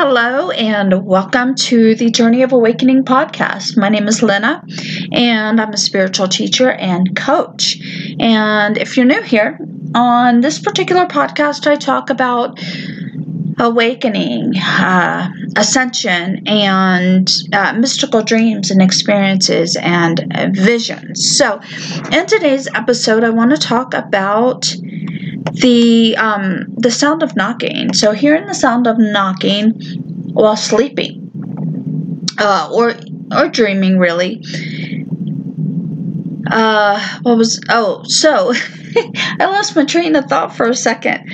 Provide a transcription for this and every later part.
Hello, and welcome to the Journey of Awakening podcast. My name is Lynna, and I'm a spiritual teacher and coach. And if you're new here, on this particular podcast, I talk about awakening, uh, ascension, and uh, mystical dreams and experiences and uh, visions. So, in today's episode, I want to talk about the um, the sound of knocking. So, hearing the sound of knocking while sleeping, uh, or or dreaming, really. Uh, what was oh so I lost my train of thought for a second.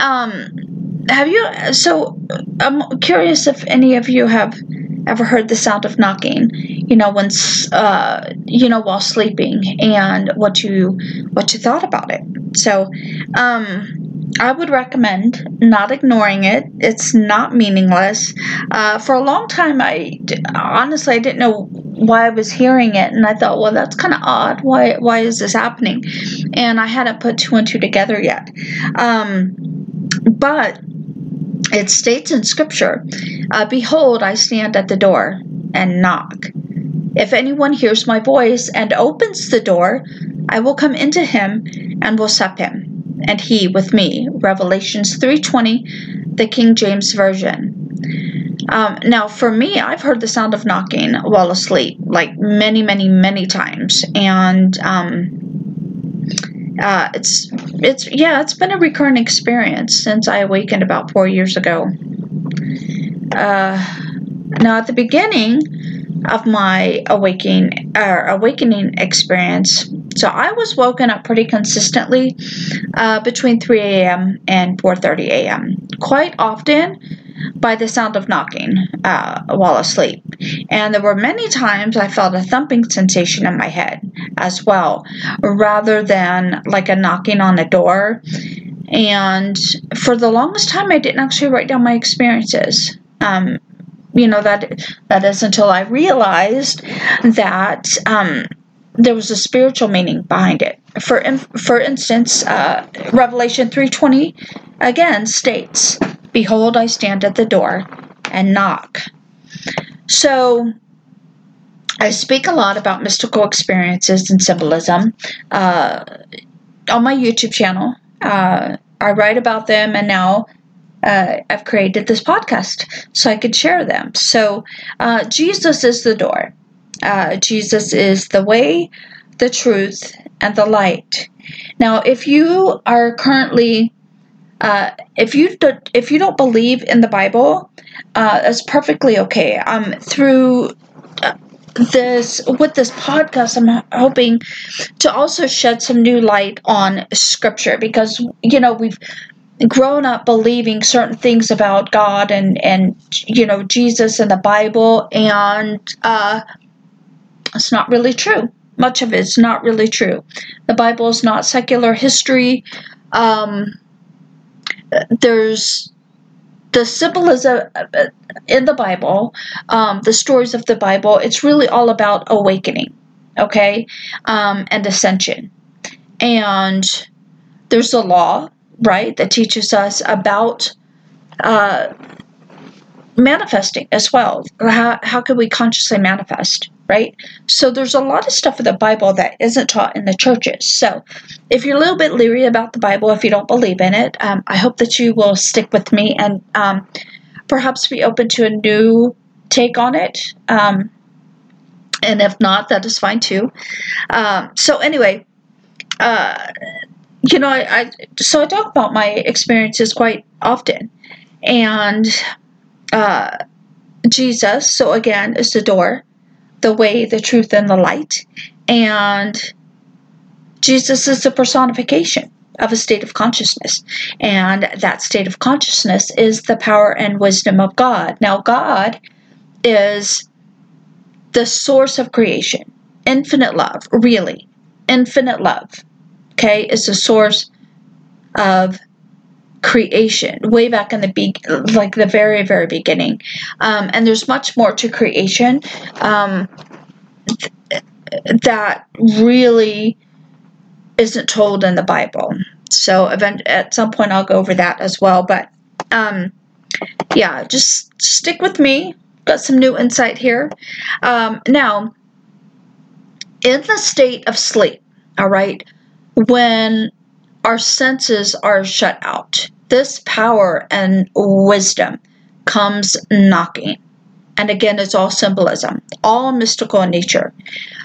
Um, have you so i'm curious if any of you have ever heard the sound of knocking you know when uh you know while sleeping and what you what you thought about it so um I would recommend not ignoring it. It's not meaningless. Uh, for a long time, I honestly I didn't know why I was hearing it, and I thought, well, that's kind of odd. Why why is this happening? And I hadn't put two and two together yet. Um, but it states in Scripture, uh, Behold, I stand at the door and knock. If anyone hears my voice and opens the door, I will come into him and will sup him, and he with me. Revelations 3:20, the King James Version. Um, now, for me, I've heard the sound of knocking while asleep, like many, many, many times, and um, uh, it's it's yeah, it's been a recurrent experience since I awakened about four years ago. Uh, now, at the beginning of my awakening uh, awakening experience, so I was woken up pretty consistently uh, between 3 a.m. and 4:30 a.m. Quite often by the sound of knocking uh, while asleep. And there were many times I felt a thumping sensation in my head as well, rather than like a knocking on a door. And for the longest time, I didn't actually write down my experiences. Um, you know that that is until I realized that um, there was a spiritual meaning behind it. For for instance, uh, Revelation three twenty again states, Behold, I stand at the door and knock. So, I speak a lot about mystical experiences and symbolism uh, on my YouTube channel. Uh, I write about them, and now uh, I've created this podcast so I could share them. So, uh, Jesus is the door. Uh, Jesus is the way, the truth, and the light. Now, if you are currently uh, if you do, if you don't believe in the Bible, uh, that's perfectly okay. Um, through uh, this with this podcast, I'm hoping to also shed some new light on Scripture because you know we've grown up believing certain things about God and and you know Jesus and the Bible, and uh, it's not really true. Much of it's not really true. The Bible is not secular history. Um, there's the symbolism in the Bible, um, the stories of the Bible, it's really all about awakening, okay, um, and ascension. And there's a law, right, that teaches us about uh, manifesting as well. How, how can we consciously manifest? Right? So there's a lot of stuff in the Bible that isn't taught in the churches. So if you're a little bit leery about the Bible, if you don't believe in it, um, I hope that you will stick with me and um, perhaps be open to a new take on it. Um, and if not, that is fine too. Um, so anyway, uh, you know, I, I so I talk about my experiences quite often, and uh, Jesus. So again, is the door the way, the truth, and the light. And Jesus is the personification of a state of consciousness. And that state of consciousness is the power and wisdom of God. Now, God is the source of creation, infinite love, really. Infinite love, okay, is the source of creation way back in the be- like the very very beginning um, and there's much more to creation um, th- that really isn't told in the bible so event- at some point i'll go over that as well but um, yeah, just stick with me. Got some new insight here. Um, now, in the state of sleep, all right, when our senses are shut out, this power and wisdom comes knocking. And again, it's all symbolism, all mystical in nature.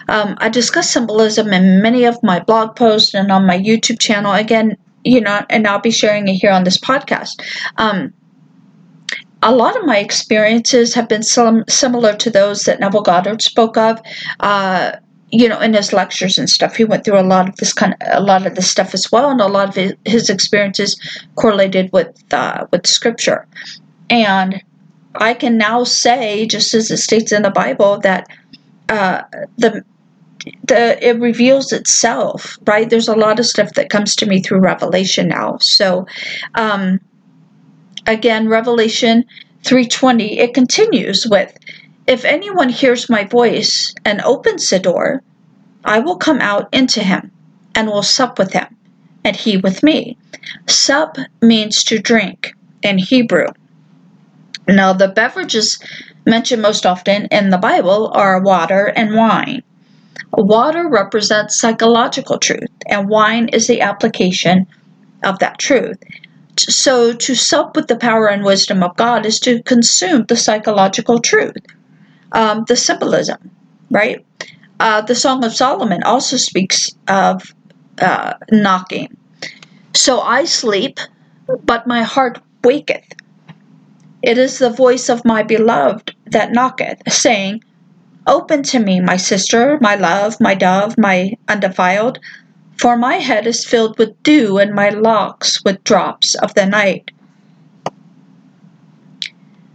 Um, I discuss symbolism in many of my blog posts and on my YouTube channel. Again, you know, and I'll be sharing it here on this podcast. Um, a lot of my experiences have been sim- similar to those that Neville Goddard spoke of. Uh, you know, in his lectures and stuff, he went through a lot of this kind of a lot of this stuff as well, and a lot of his, experiences correlated with uh, with scripture. And I can now say, just as it states in the Bible, that uh, the the it reveals itself, right? There's a lot of stuff that comes to me through revelation now. So, um, again, Revelation 3:20, it continues with, "If anyone hears my voice and opens the door, I will come out into him and will sup with him, and he with me." Sup means to drink in Hebrew. Now, the beverages mentioned most often in the Bible are water and wine. Water represents psychological truth, and wine is the application of that truth. So, to sup with the power and wisdom of God is to consume the psychological truth, um, the symbolism, right? Uh, the Song of Solomon also speaks of uh, knocking. So I sleep, but my heart waketh. It is the voice of my beloved that knocketh, saying, Open to me, my sister, my love, my dove, my undefiled, for my head is filled with dew, and my locks with drops of the night.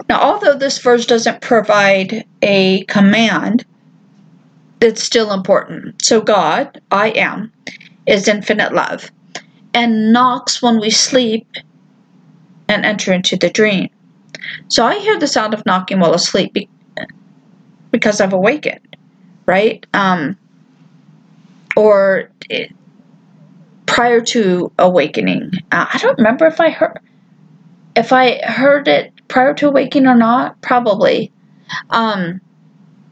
Now, although this verse doesn't provide a command, it's still important. So, God, I am, is infinite love, and knocks when we sleep and enter into the dream. So I hear the sound of knocking while asleep because I've awakened, right? Um, or it, prior to awakening. Uh, I don't remember if I heard if I heard it prior to awakening or not. Probably. Um,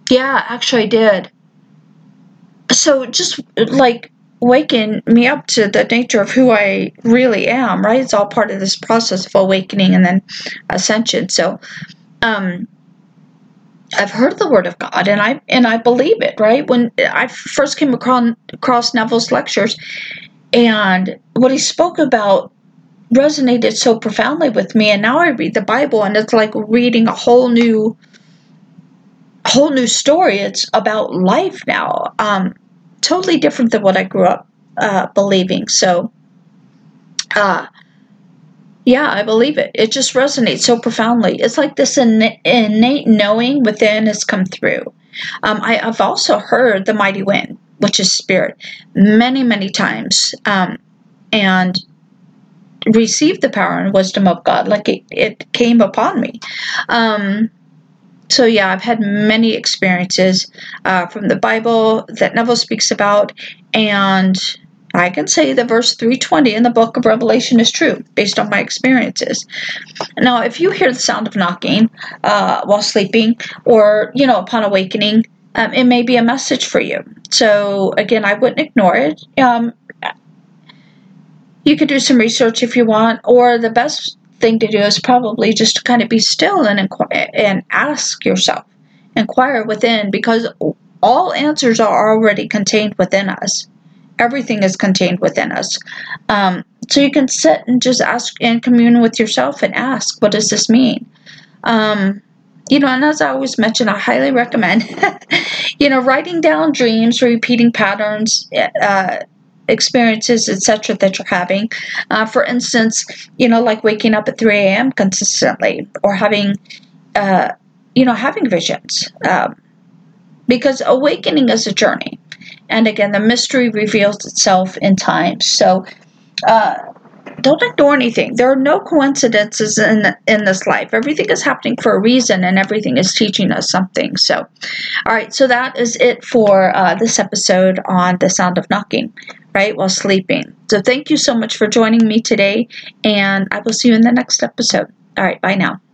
yeah, actually, I did. So just like waking me up to the nature of who I really am, right? It's all part of this process of awakening and then ascension. So, um, I've heard the word of God and I and I believe it, right? When I first came across, across Neville's lectures and what he spoke about resonated so profoundly with me and now I read the Bible and it's like reading a whole new whole new story. It's about life now. Um, totally different than what I grew up uh, believing. So, uh, yeah, I believe it. It just resonates so profoundly. It's like this innate knowing within has come through. Um, I, have also heard the mighty wind, which is spirit, many, many times, um, and received the power and wisdom of God. Like it, it came upon me. Um, so, yeah, I've had many experiences uh, from the Bible that Neville speaks about, and I can say that verse 320 in the book of Revelation is true based on my experiences. Now, if you hear the sound of knocking uh, while sleeping or, you know, upon awakening, um, it may be a message for you. So, again, I wouldn't ignore it. Um, you could do some research if you want, or the best thing to do is probably just to kind of be still and inquire, and ask yourself, inquire within, because all answers are already contained within us. Everything is contained within us. Um, so you can sit and just ask and commune with yourself and ask, what does this mean? Um, you know, and as I always mention, I highly recommend, you know, writing down dreams, repeating patterns, uh, experiences, etc., that you're having. Uh, for instance, you know, like waking up at 3 a.m. consistently or having, uh, you know, having visions. Um, because awakening is a journey. And again, the mystery reveals itself in time. So, uh, don't ignore anything. There are no coincidences in in this life. Everything is happening for a reason, and everything is teaching us something. So, all right. So that is it for uh, this episode on the sound of knocking right, while sleeping. So thank you so much for joining me today, and I will see you in the next episode. All right, bye now.